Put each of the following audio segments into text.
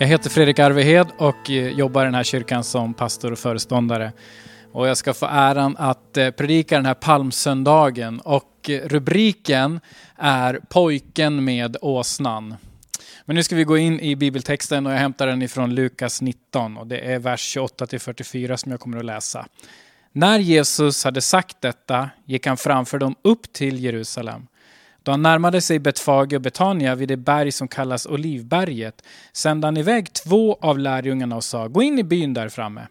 Jag heter Fredrik Arvehed och eh, jobbar i den här kyrkan som pastor och föreståndare. Och jag ska få äran att eh, predika den här palmsöndagen och eh, rubriken är Pojken med åsnan. Men nu ska vi gå in i bibeltexten och jag hämtar den ifrån Lukas 19 och det är vers 28 44 som jag kommer att läsa. När Jesus hade sagt detta gick han framför dem upp till Jerusalem. Då han närmade sig Betfage och Betania vid det berg som kallas Olivberget sände han iväg två av lärjungarna och sa, gå in i byn där framme.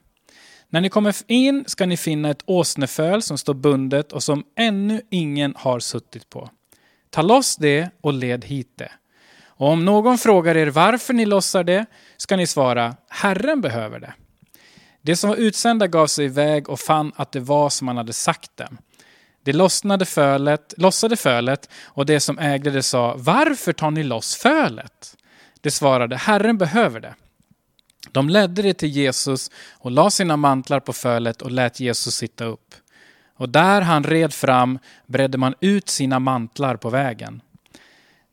När ni kommer in ska ni finna ett åsneföl som står bundet och som ännu ingen har suttit på. Ta loss det och led hit det. Och om någon frågar er varför ni lossar det ska ni svara, Herren behöver det. De som var utsända gav sig iväg och fann att det var som han hade sagt dem. De lossnade fölet, lossade fölet och det som ägde det sa, varför tar ni loss fölet? Det svarade, Herren behöver det. De ledde det till Jesus och la sina mantlar på fölet och lät Jesus sitta upp. Och där han red fram bredde man ut sina mantlar på vägen.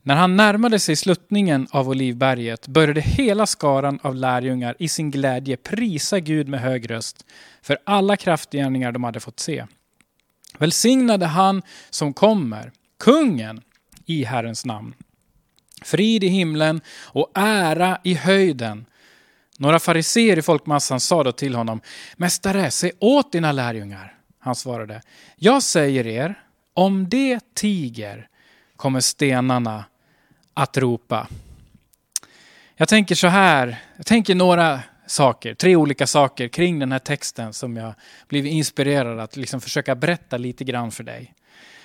När han närmade sig sluttningen av Olivberget började hela skaran av lärjungar i sin glädje prisa Gud med hög röst för alla kraftgärningar de hade fått se. Välsignade han som kommer, kungen, i Herrens namn. Frid i himlen och ära i höjden. Några fariseer i folkmassan sa då till honom, Mästare, se åt dina lärjungar. Han svarade, Jag säger er, om det tiger kommer stenarna att ropa. Jag tänker så här, jag tänker några saker, tre olika saker kring den här texten som jag blivit inspirerad att liksom försöka berätta lite grann för dig.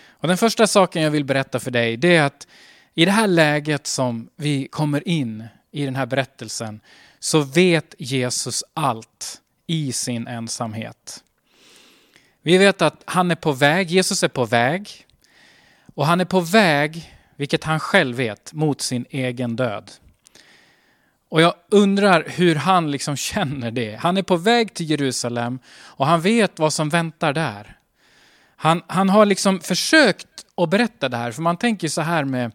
Och den första saken jag vill berätta för dig det är att i det här läget som vi kommer in i den här berättelsen så vet Jesus allt i sin ensamhet. Vi vet att han är på väg, Jesus är på väg och han är på väg, vilket han själv vet, mot sin egen död. Och jag undrar hur han liksom känner det. Han är på väg till Jerusalem och han vet vad som väntar där. Han, han har liksom försökt att berätta det här, för man tänker så här med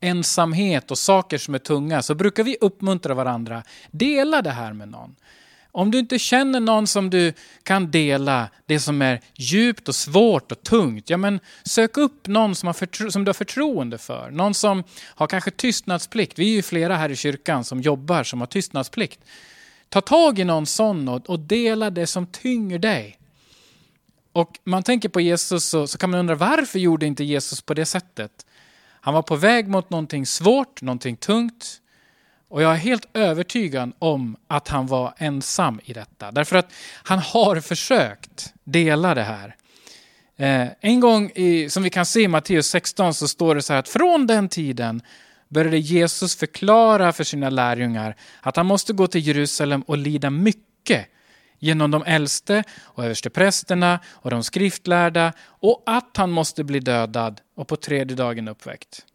ensamhet och saker som är tunga, så brukar vi uppmuntra varandra. Dela det här med någon. Om du inte känner någon som du kan dela det som är djupt och svårt och tungt, ja men sök upp någon som, har som du har förtroende för. Någon som har kanske tystnadsplikt. Vi är ju flera här i kyrkan som jobbar som har tystnadsplikt. Ta tag i någon sån och, och dela det som tynger dig. Och man tänker på Jesus så, så kan man undra varför gjorde inte Jesus på det sättet? Han var på väg mot någonting svårt, någonting tungt. Och jag är helt övertygad om att han var ensam i detta. Därför att han har försökt dela det här. Eh, en gång, i, som vi kan se i Matteus 16, så står det så här att från den tiden började Jesus förklara för sina lärjungar att han måste gå till Jerusalem och lida mycket genom de äldste och översteprästerna och de skriftlärda och att han måste bli dödad och på tredje dagen uppväckt.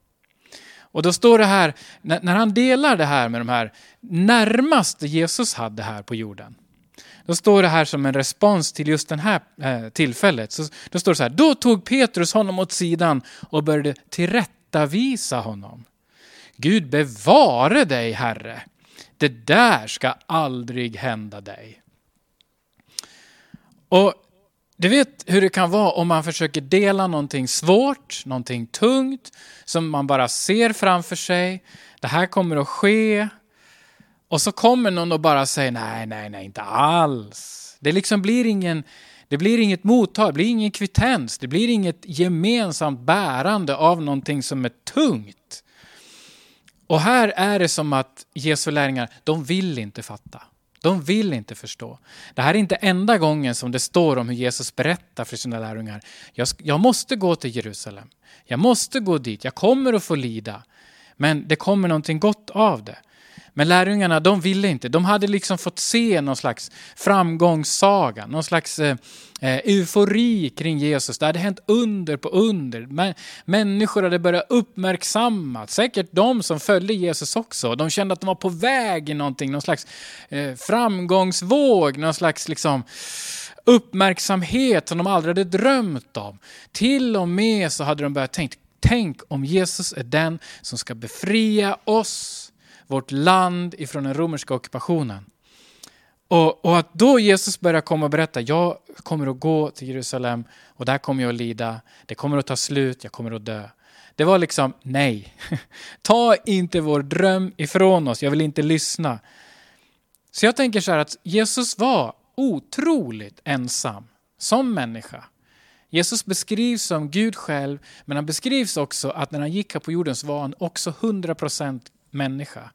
Och då står det här, när han delar det här med de här närmaste Jesus hade här på jorden. Då står det här som en respons till just det här eh, tillfället. Så, då står det så här, då tog Petrus honom åt sidan och började tillrättavisa honom. Gud bevare dig, Herre. Det där ska aldrig hända dig. Och du vet hur det kan vara om man försöker dela någonting svårt, någonting tungt, som man bara ser framför sig. Det här kommer att ske. Och så kommer någon och bara säger nej, nej, nej, inte alls. Det liksom blir ingen, det blir inget mottag, det blir ingen kvittens, det blir inget gemensamt bärande av någonting som är tungt. Och här är det som att Jesu lärjungar, de vill inte fatta. De vill inte förstå. Det här är inte enda gången som det står om hur Jesus berättar för sina lärjungar. Jag, jag måste gå till Jerusalem. Jag måste gå dit. Jag kommer att få lida. Men det kommer någonting gott av det. Men lärjungarna, de ville inte. De hade liksom fått se någon slags framgångssaga, någon slags eh, eh, eufori kring Jesus. Det hade hänt under på under. Men, människor hade börjat uppmärksamma, säkert de som följde Jesus också. De kände att de var på väg i någonting, någon slags eh, framgångsvåg, någon slags liksom, uppmärksamhet som de aldrig hade drömt om. Till och med så hade de börjat tänka, tänk om Jesus är den som ska befria oss vårt land ifrån den romerska ockupationen. Och, och, att då Jesus börjar komma och berätta, jag kommer att gå till Jerusalem och där kommer jag att lida, det kommer att ta slut, jag kommer att dö. Det var liksom, nej, ta inte vår dröm ifrån oss, jag vill inte lyssna. Så jag tänker så här att Jesus var otroligt ensam som människa. Jesus beskrivs som Gud själv, men han beskrivs också att när han gick här på jorden så var han också 100% människa.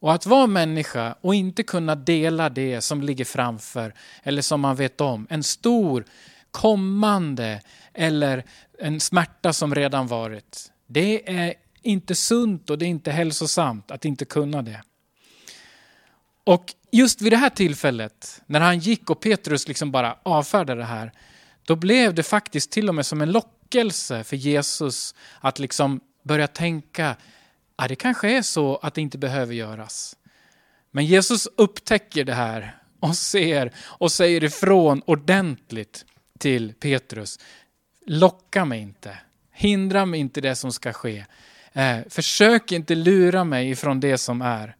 Och att vara människa och inte kunna dela det som ligger framför eller som man vet om, en stor kommande eller en smärta som redan varit. Det är inte sunt och det är inte hälsosamt att inte kunna det. Och just vid det här tillfället, när han gick och Petrus liksom bara avfärdade det här, då blev det faktiskt till och med som en lockelse för Jesus att liksom börja tänka, ja, det kanske är så att det inte behöver göras. Men Jesus upptäcker det här och ser och säger ifrån ordentligt till Petrus. Locka mig inte, hindra mig inte det som ska ske. Eh, försök inte lura mig ifrån det som är.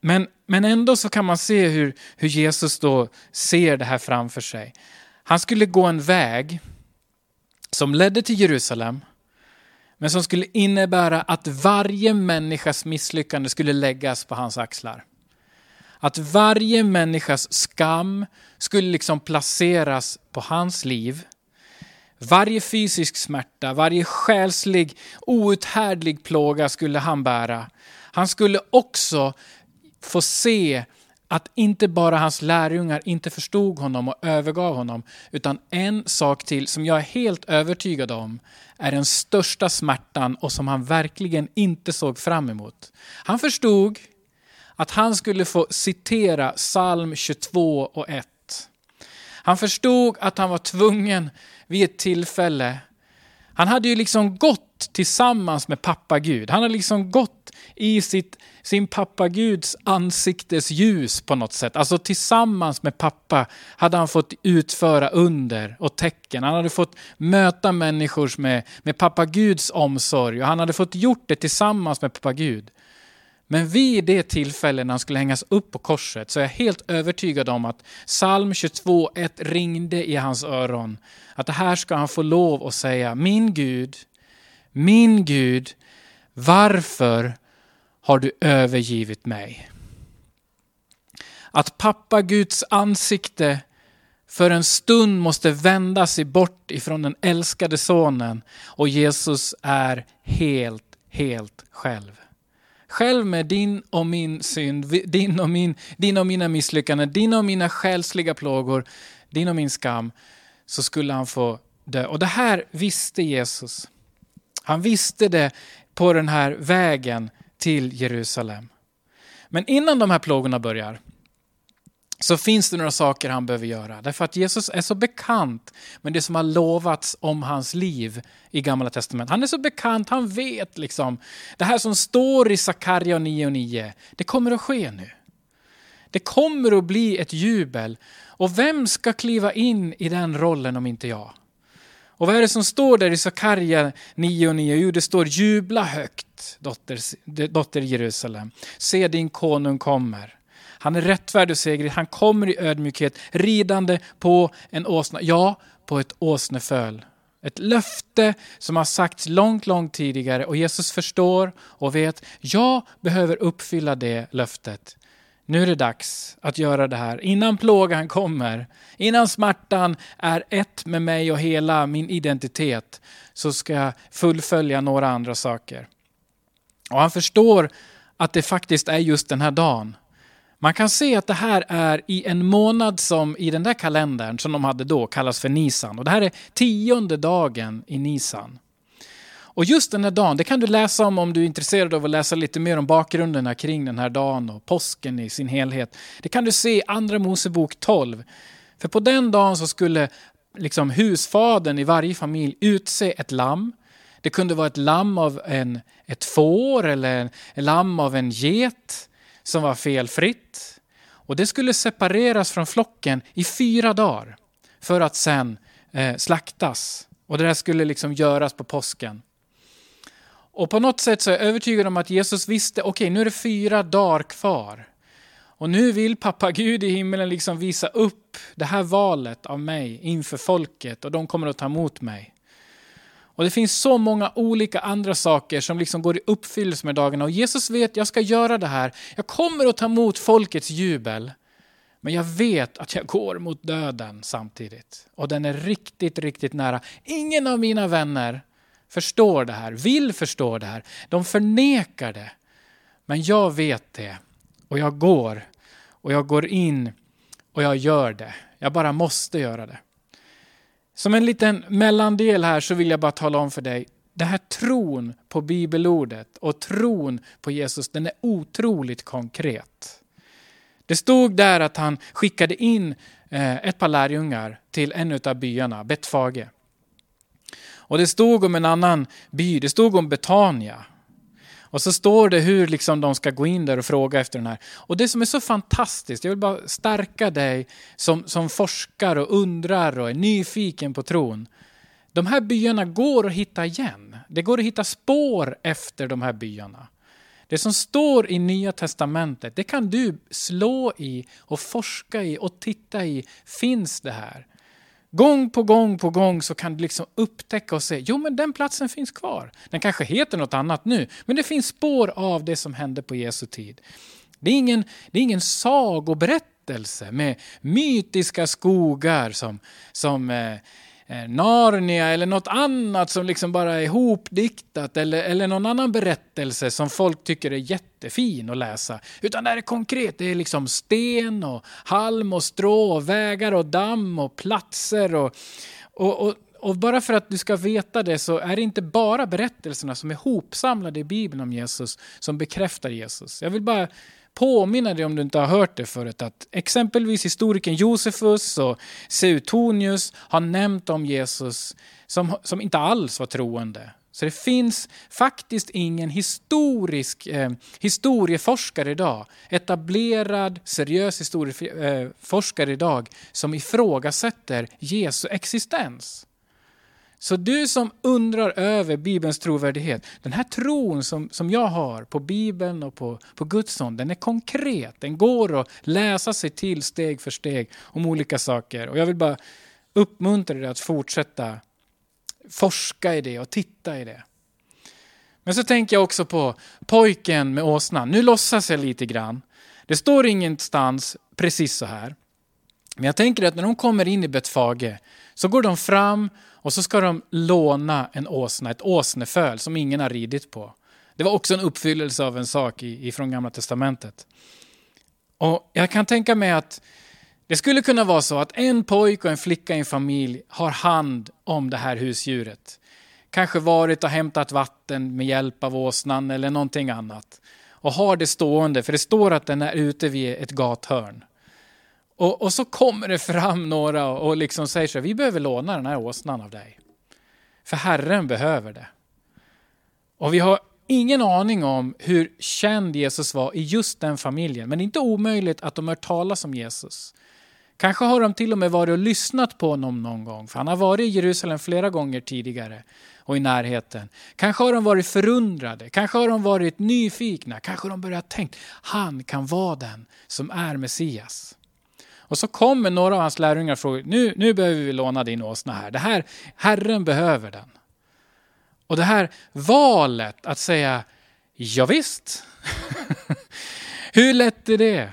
Men, men ändå så kan man se hur, hur Jesus då ser det här framför sig. Han skulle gå en väg som ledde till Jerusalem, men som skulle innebära att varje människas misslyckande skulle läggas på hans axlar. Att varje människas skam skulle liksom placeras på hans liv. Varje fysisk smärta, varje själslig outhärdlig plåga skulle han bära. Han skulle också få se att inte bara hans lärjungar inte förstod honom och övergav honom, utan en sak till som jag är helt övertygad om är den största smärtan och som han verkligen inte såg fram emot. Han förstod att han skulle få citera psalm 22 och 1. Han förstod att han var tvungen vid ett tillfälle han hade ju liksom gått tillsammans med pappa Gud. Han hade liksom gått i sitt, sin pappa Guds ansiktes ljus på något sätt. Alltså tillsammans med pappa hade han fått utföra under och tecken. Han hade fått möta människor med, med pappa Guds omsorg och han hade fått gjort det tillsammans med pappa Gud. Men vid det tillfället när han skulle hängas upp på korset så är jag helt övertygad om att psalm 22.1 ringde i hans öron. Att det här ska han få lov att säga, min Gud, min Gud, varför har du övergivit mig? Att pappa Guds ansikte för en stund måste vända sig bort ifrån den älskade sonen och Jesus är helt, helt själv. Själv med din och min synd, din och, min, din och mina misslyckanden, din och mina själsliga plågor, din och min skam, så skulle han få dö. Och det här visste Jesus. Han visste det på den här vägen till Jerusalem. Men innan de här plågorna börjar, så finns det några saker han behöver göra. Därför att Jesus är så bekant med det som har lovats om hans liv i Gamla Testamentet. Han är så bekant, han vet liksom. Det här som står i Sakarja 9.9, det kommer att ske nu. Det kommer att bli ett jubel. Och vem ska kliva in i den rollen om inte jag? Och vad är det som står där i Sakarja 9.9? Jo, det står jubla högt, dotter, dotter Jerusalem. Se din konung kommer. Han är rättfärdig och segerrik. Han kommer i ödmjukhet, ridande på en åsna. Ja, på ett åsneföl. Ett löfte som har sagts långt, långt tidigare och Jesus förstår och vet, jag behöver uppfylla det löftet. Nu är det dags att göra det här innan plågan kommer, innan smärtan är ett med mig och hela min identitet, så ska jag fullfölja några andra saker. Och han förstår att det faktiskt är just den här dagen man kan se att det här är i en månad som i den där kalendern som de hade då kallas för Nisan. Och det här är tionde dagen i Nisan. Och just den här dagen, det kan du läsa om om du är intresserad av att läsa lite mer om bakgrunderna kring den här dagen och påsken i sin helhet. Det kan du se i Andra Mosebok 12. För på den dagen så skulle liksom husfaden i varje familj utse ett lamm. Det kunde vara ett lamm av en, ett får eller ett lamm av en get som var felfritt. Och det skulle separeras från flocken i fyra dagar för att sen eh, slaktas. Och det där skulle liksom göras på påsken. Och på något sätt så är jag övertygad om att Jesus visste, okej okay, nu är det fyra dagar kvar. Och nu vill pappa Gud i himlen liksom visa upp det här valet av mig inför folket och de kommer att ta emot mig. Och det finns så många olika andra saker som liksom går i uppfyllelse med dagarna. Och Jesus vet, jag ska göra det här. Jag kommer att ta emot folkets jubel. Men jag vet att jag går mot döden samtidigt. Och den är riktigt, riktigt nära. Ingen av mina vänner förstår det här, vill förstå det här. De förnekar det. Men jag vet det. Och jag går. Och jag går in och jag gör det. Jag bara måste göra det. Som en liten mellandel här så vill jag bara tala om för dig. Den här tron på bibelordet och tron på Jesus, den är otroligt konkret. Det stod där att han skickade in eh, ett par lärjungar till en av byarna, Betfage. Och det stod om en annan by, det stod om Betania. Och så står det hur liksom de ska gå in där och fråga efter den här. Och det som är så fantastiskt, jag vill bara stärka dig som, som forskar och undrar och är nyfiken på tron. De här byarna går att hitta igen. Det går att hitta spår efter de här byarna. Det som står i Nya Testamentet, det kan du slå i och forska i och titta i. Finns det här? Gång på gång på gång så kan du liksom upptäcka och se, jo men den platsen finns kvar. Den kanske heter något annat nu, men det finns spår av det som hände på Jesu tid. Det är ingen, det är ingen sagoberättelse med mytiska skogar som, som eh, Eh, Narnia eller något annat som liksom bara är hopdiktat eller, eller någon annan berättelse som folk tycker är jättefin att läsa. Utan det här är konkret, det är liksom sten och halm och strå och vägar och damm och platser och, och, och och bara för att du ska veta det så är det inte bara berättelserna som är hopsamlade i Bibeln om Jesus som bekräftar Jesus. Jag vill bara påminna dig om du inte har hört det förut att exempelvis historikern Josefus och Seutonius har nämnt om Jesus som, som inte alls var troende. Så det finns faktiskt ingen historisk eh, historieforskare idag, etablerad seriös historieforskare idag, som ifrågasätter Jesu existens. Så du som undrar över Bibelns trovärdighet, den här tron som, som jag har på Bibeln och på, på Guds son, den är konkret. Den går att läsa sig till steg för steg om olika saker. Och jag vill bara uppmuntra dig att fortsätta forska i det och titta i det. Men så tänker jag också på pojken med åsnan. Nu låtsas jag lite grann. Det står ingenstans precis så här. Men jag tänker att när de kommer in i Betfage så går de fram och så ska de låna en åsna, ett åsneföl som ingen har ridit på. Det var också en uppfyllelse av en sak ifrån Gamla Testamentet. Och jag kan tänka mig att det skulle kunna vara så att en pojke och en flicka i en familj har hand om det här husdjuret. Kanske varit och hämtat vatten med hjälp av åsnan eller någonting annat. Och har det stående, för det står att den är ute vid ett gathörn. Och, och så kommer det fram några och liksom säger så här, vi behöver låna den här åsnan av dig. För Herren behöver det. Och vi har ingen aning om hur känd Jesus var i just den familjen. Men det är inte omöjligt att de har hört talas om Jesus. Kanske har de till och med varit och lyssnat på honom någon gång. För han har varit i Jerusalem flera gånger tidigare och i närheten. Kanske har de varit förundrade, kanske har de varit nyfikna, kanske har de börjat tänka, han kan vara den som är Messias. Och så kommer några av hans lärjungar och frågar, nu, nu behöver vi låna din åsna här. Det här, Herren behöver den. Och det här valet att säga, ja, visst. Hur lätt är det?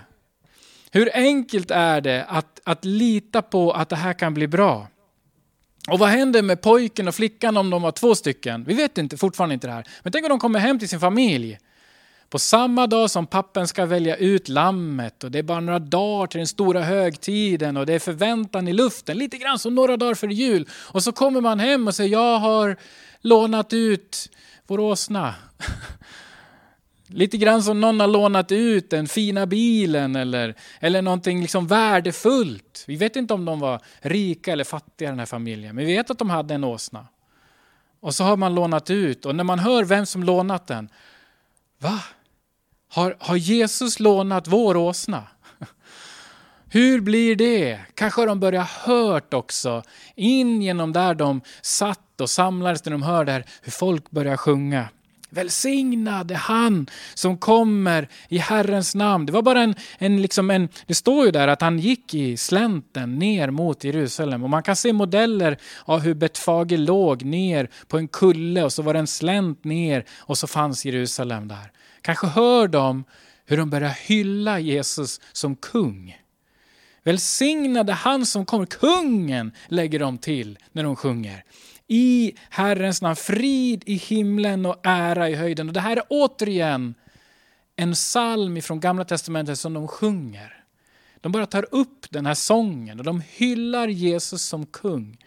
Hur enkelt är det att, att lita på att det här kan bli bra? Och vad händer med pojken och flickan om de var två stycken? Vi vet inte, fortfarande inte det här. Men tänk om de kommer hem till sin familj på samma dag som pappen ska välja ut lammet och det är bara några dagar till den stora högtiden och det är förväntan i luften, lite grann som några dagar före jul. Och så kommer man hem och säger jag har lånat ut vår åsna. Lite grann som någon har lånat ut den fina bilen eller, eller någonting liksom värdefullt. Vi vet inte om de var rika eller fattiga den här familjen, men vi vet att de hade en åsna. Och så har man lånat ut och när man hör vem som lånat den, va? Har, har Jesus lånat vår åsna? Hur blir det? Kanske har de börjat hört också, in genom där de satt och samlades när de hörde hur folk började sjunga. Välsignad är han som kommer i Herrens namn. Det var bara en, en, liksom en, det står ju där att han gick i slänten ner mot Jerusalem och man kan se modeller av hur Betfage låg ner på en kulle och så var det en slänt ner och så fanns Jerusalem där. Kanske hör de hur de börjar hylla Jesus som kung. Välsignade han som kommer, kungen lägger de till när de sjunger i Herrens namn, frid i himlen och ära i höjden. Och det här är återigen en psalm från Gamla Testamentet som de sjunger. De bara tar upp den här sången och de hyllar Jesus som kung.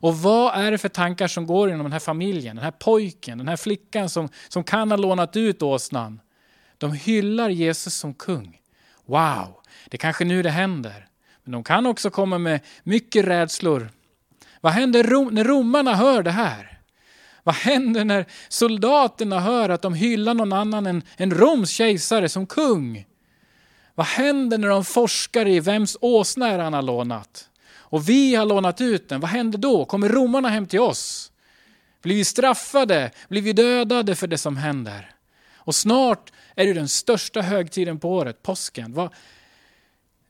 Och vad är det för tankar som går inom den här familjen, den här pojken, den här flickan som, som kan ha lånat ut åsnan? De hyllar Jesus som kung. Wow, det är kanske nu det händer. Men de kan också komma med mycket rädslor vad händer när romarna hör det här? Vad händer när soldaterna hör att de hyllar någon annan än en Roms kejsare som kung? Vad händer när de forskar i vems åsna är han har lånat? Och vi har lånat ut den. Vad händer då? Kommer romarna hem till oss? Blir vi straffade? Blir vi dödade för det som händer? Och snart är det den största högtiden på året, påsken.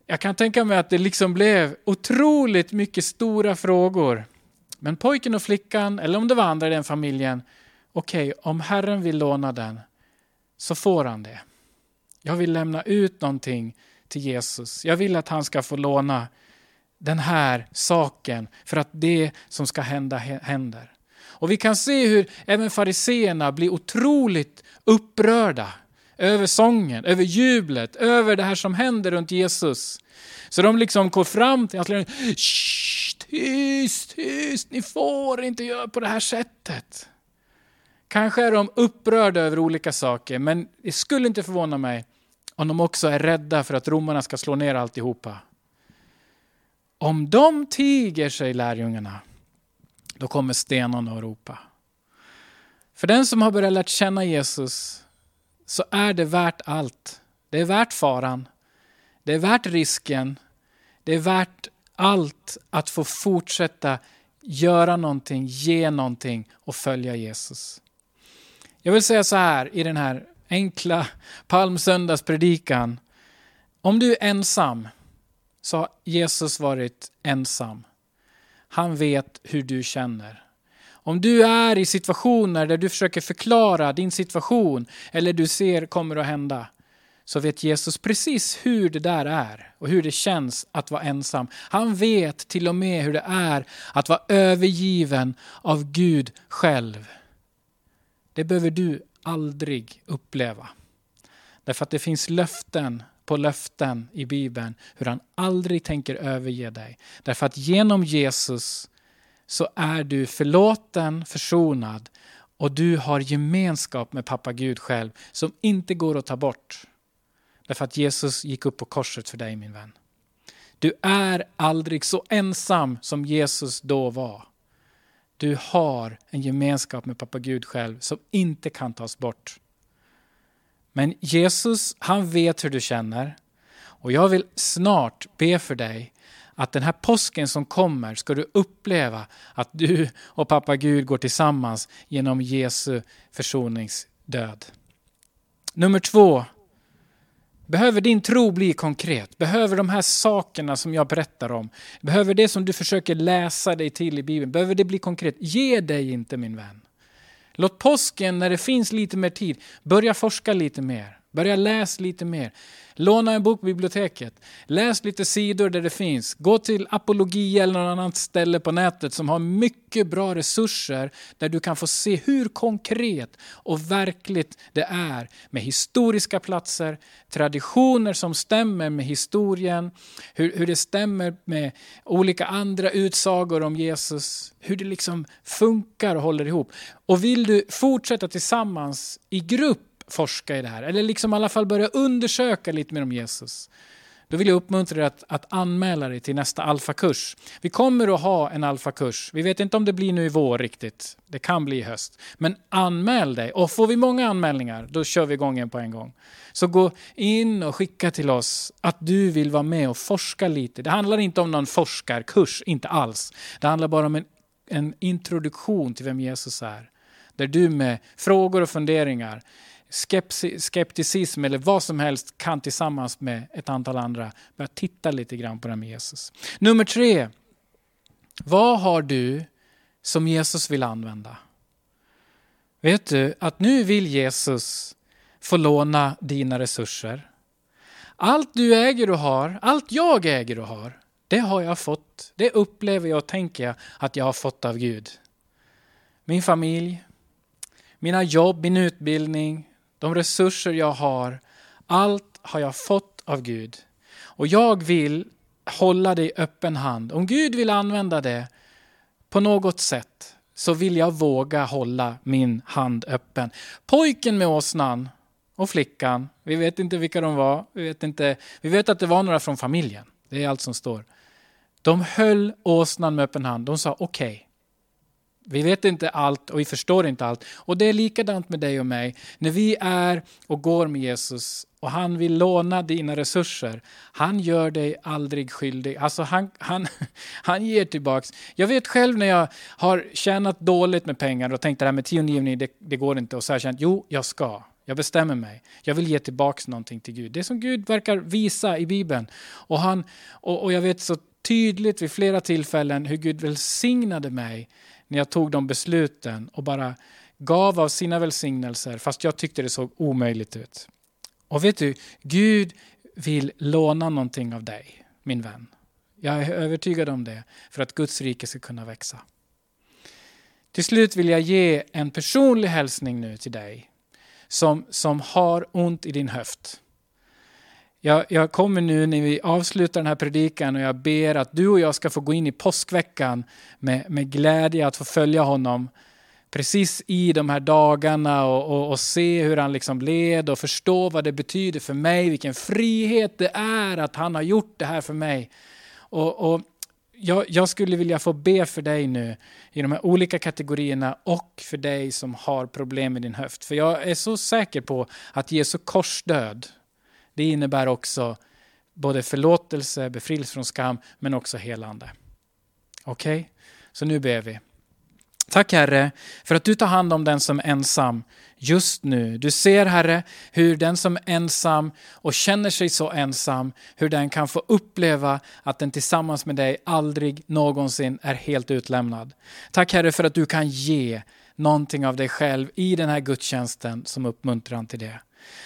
Jag kan tänka mig att det liksom blev otroligt mycket stora frågor. Men pojken och flickan, eller om det var andra i den familjen, okej, okay, om Herren vill låna den så får han det. Jag vill lämna ut någonting till Jesus. Jag vill att han ska få låna den här saken för att det som ska hända händer. Och vi kan se hur även fariseerna blir otroligt upprörda över sången, över jublet, över det här som händer runt Jesus. Så de liksom går fram till honom tyst, tyst, ni får inte göra på det här sättet. Kanske är de upprörda över olika saker, men det skulle inte förvåna mig om de också är rädda för att romarna ska slå ner alltihopa. Om de tiger, säger lärjungarna, då kommer stenarna att ropa. För den som har börjat lära känna Jesus så är det värt allt. Det är värt faran. Det är värt risken. Det är värt allt att få fortsätta göra någonting, ge någonting och följa Jesus. Jag vill säga så här i den här enkla palmsöndagspredikan. Om du är ensam så har Jesus varit ensam. Han vet hur du känner. Om du är i situationer där du försöker förklara din situation eller du ser kommer att hända, så vet Jesus precis hur det där är och hur det känns att vara ensam. Han vet till och med hur det är att vara övergiven av Gud själv. Det behöver du aldrig uppleva. Därför att det finns löften på löften i Bibeln hur han aldrig tänker överge dig. Därför att genom Jesus så är du förlåten, försonad och du har gemenskap med pappa Gud själv som inte går att ta bort. Därför att Jesus gick upp på korset för dig min vän. Du är aldrig så ensam som Jesus då var. Du har en gemenskap med pappa Gud själv som inte kan tas bort. Men Jesus, han vet hur du känner. Och jag vill snart be för dig att den här påsken som kommer ska du uppleva att du och pappa Gud går tillsammans genom Jesu försoningsdöd. Nummer två. Behöver din tro bli konkret? Behöver de här sakerna som jag berättar om, behöver det som du försöker läsa dig till i Bibeln, behöver det bli konkret? Ge dig inte min vän. Låt påsken, när det finns lite mer tid, börja forska lite mer. Börja läsa lite mer. Låna en bok på biblioteket. Läs lite sidor där det finns. Gå till Apologia eller något annat ställe på nätet som har mycket bra resurser där du kan få se hur konkret och verkligt det är med historiska platser, traditioner som stämmer med historien, hur, hur det stämmer med olika andra utsagor om Jesus, hur det liksom funkar och håller ihop. Och vill du fortsätta tillsammans i grupp forska i det här. Eller liksom i alla fall börja undersöka lite mer om Jesus. Då vill jag uppmuntra dig att, att anmäla dig till nästa alfakurs. Vi kommer att ha en alfakurs. Vi vet inte om det blir nu i vår riktigt. Det kan bli i höst. Men anmäl dig. Och får vi många anmälningar, då kör vi igång en på en gång. Så gå in och skicka till oss att du vill vara med och forska lite. Det handlar inte om någon forskarkurs, inte alls. Det handlar bara om en, en introduktion till vem Jesus är. där du med frågor och funderingar, skepticism eller vad som helst kan tillsammans med ett antal andra börja titta lite grann på det här med Jesus. Nummer tre. Vad har du som Jesus vill använda? Vet du att nu vill Jesus få låna dina resurser. Allt du äger och har, allt jag äger och har, det har jag fått. Det upplever jag och tänker jag att jag har fått av Gud. Min familj, mina jobb, min utbildning, de resurser jag har, allt har jag fått av Gud. Och jag vill hålla det i öppen hand. Om Gud vill använda det på något sätt så vill jag våga hålla min hand öppen. Pojken med åsnan och flickan, vi vet inte vilka de var, vi vet, inte, vi vet att det var några från familjen. Det är allt som står. De höll åsnan med öppen hand. De sa okej. Okay. Vi vet inte allt och vi förstår inte allt. Och det är likadant med dig och mig. När vi är och går med Jesus och han vill låna dina resurser. Han gör dig aldrig skyldig. Alltså han, han, han ger tillbaks. Jag vet själv när jag har tjänat dåligt med pengar och tänkt det här med tiongivning, det, det går inte. Och så har jag känt, jo, jag ska. Jag bestämmer mig. Jag vill ge tillbaks någonting till Gud. Det som Gud verkar visa i Bibeln. Och, han, och, och jag vet så tydligt vid flera tillfällen hur Gud välsignade mig när jag tog de besluten och bara gav av sina välsignelser fast jag tyckte det såg omöjligt ut. Och vet du, Gud vill låna någonting av dig, min vän. Jag är övertygad om det, för att Guds rike ska kunna växa. Till slut vill jag ge en personlig hälsning nu till dig som, som har ont i din höft. Jag, jag, kommer nu när vi avslutar den här predikan och jag ber att du och jag ska få gå in i påskveckan med, med glädje att få följa honom precis i de här dagarna och, och, och, se hur han liksom led och förstå vad det betyder för mig, vilken frihet det är att han har gjort det här för mig. Och, och jag, jag, skulle vilja få be för dig nu i de här olika kategorierna och för dig som har problem med din höft. För jag är så säker på att Jesu korsdöd, det innebär också både förlåtelse, befrielse från skam, men också helande. Okej? Okay? Så nu ber vi. Tack Herre för att du tar hand om den som är ensam just nu. Du ser Herre hur den som är ensam och känner sig så ensam, hur den kan få uppleva att den tillsammans med dig aldrig någonsin är helt utlämnad. Tack Herre för att du kan ge någonting av dig själv i den här gudstjänsten som uppmuntran till det.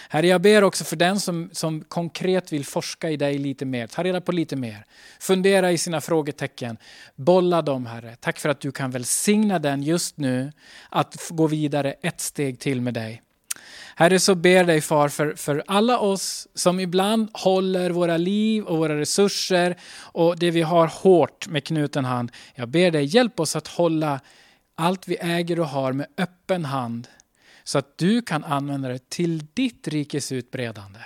Herre, jag ber också för den som, som konkret vill forska i dig lite mer, ta reda på lite mer, fundera i sina frågetecken, bolla dem Herre. Tack för att du kan välsigna den just nu att gå vidare ett steg till med dig. Herre, så ber dig far för, för alla oss som ibland håller våra liv och våra resurser och det vi har hårt med knuten hand. Jag ber dig, hjälp oss att hålla allt vi äger och har med öppen hand så att du kan använda det till ditt rikes utbredande.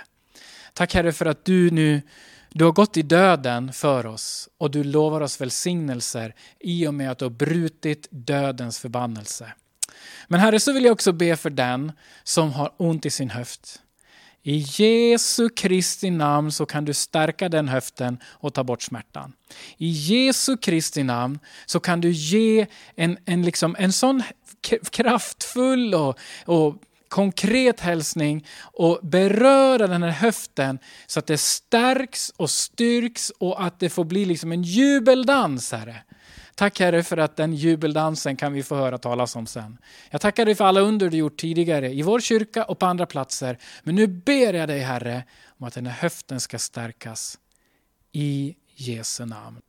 Tack Herre för att du nu du har gått i döden för oss och du lovar oss välsignelser i och med att du har brutit dödens förbannelse. Men Herre, så vill jag också be för den som har ont i sin höft. I Jesu Kristi namn så kan du stärka den höften och ta bort smärtan. I Jesu Kristi namn så kan du ge en, en, liksom, en sån kraftfull och, och konkret hälsning och beröra den här höften så att det stärks och styrks och att det får bli liksom en jubeldans, Herre. Tack Herre för att den jubeldansen kan vi få höra talas om sen. Jag tackar dig för alla under du gjort tidigare i vår kyrka och på andra platser. Men nu ber jag dig Herre om att den här höften ska stärkas. I Jesu namn.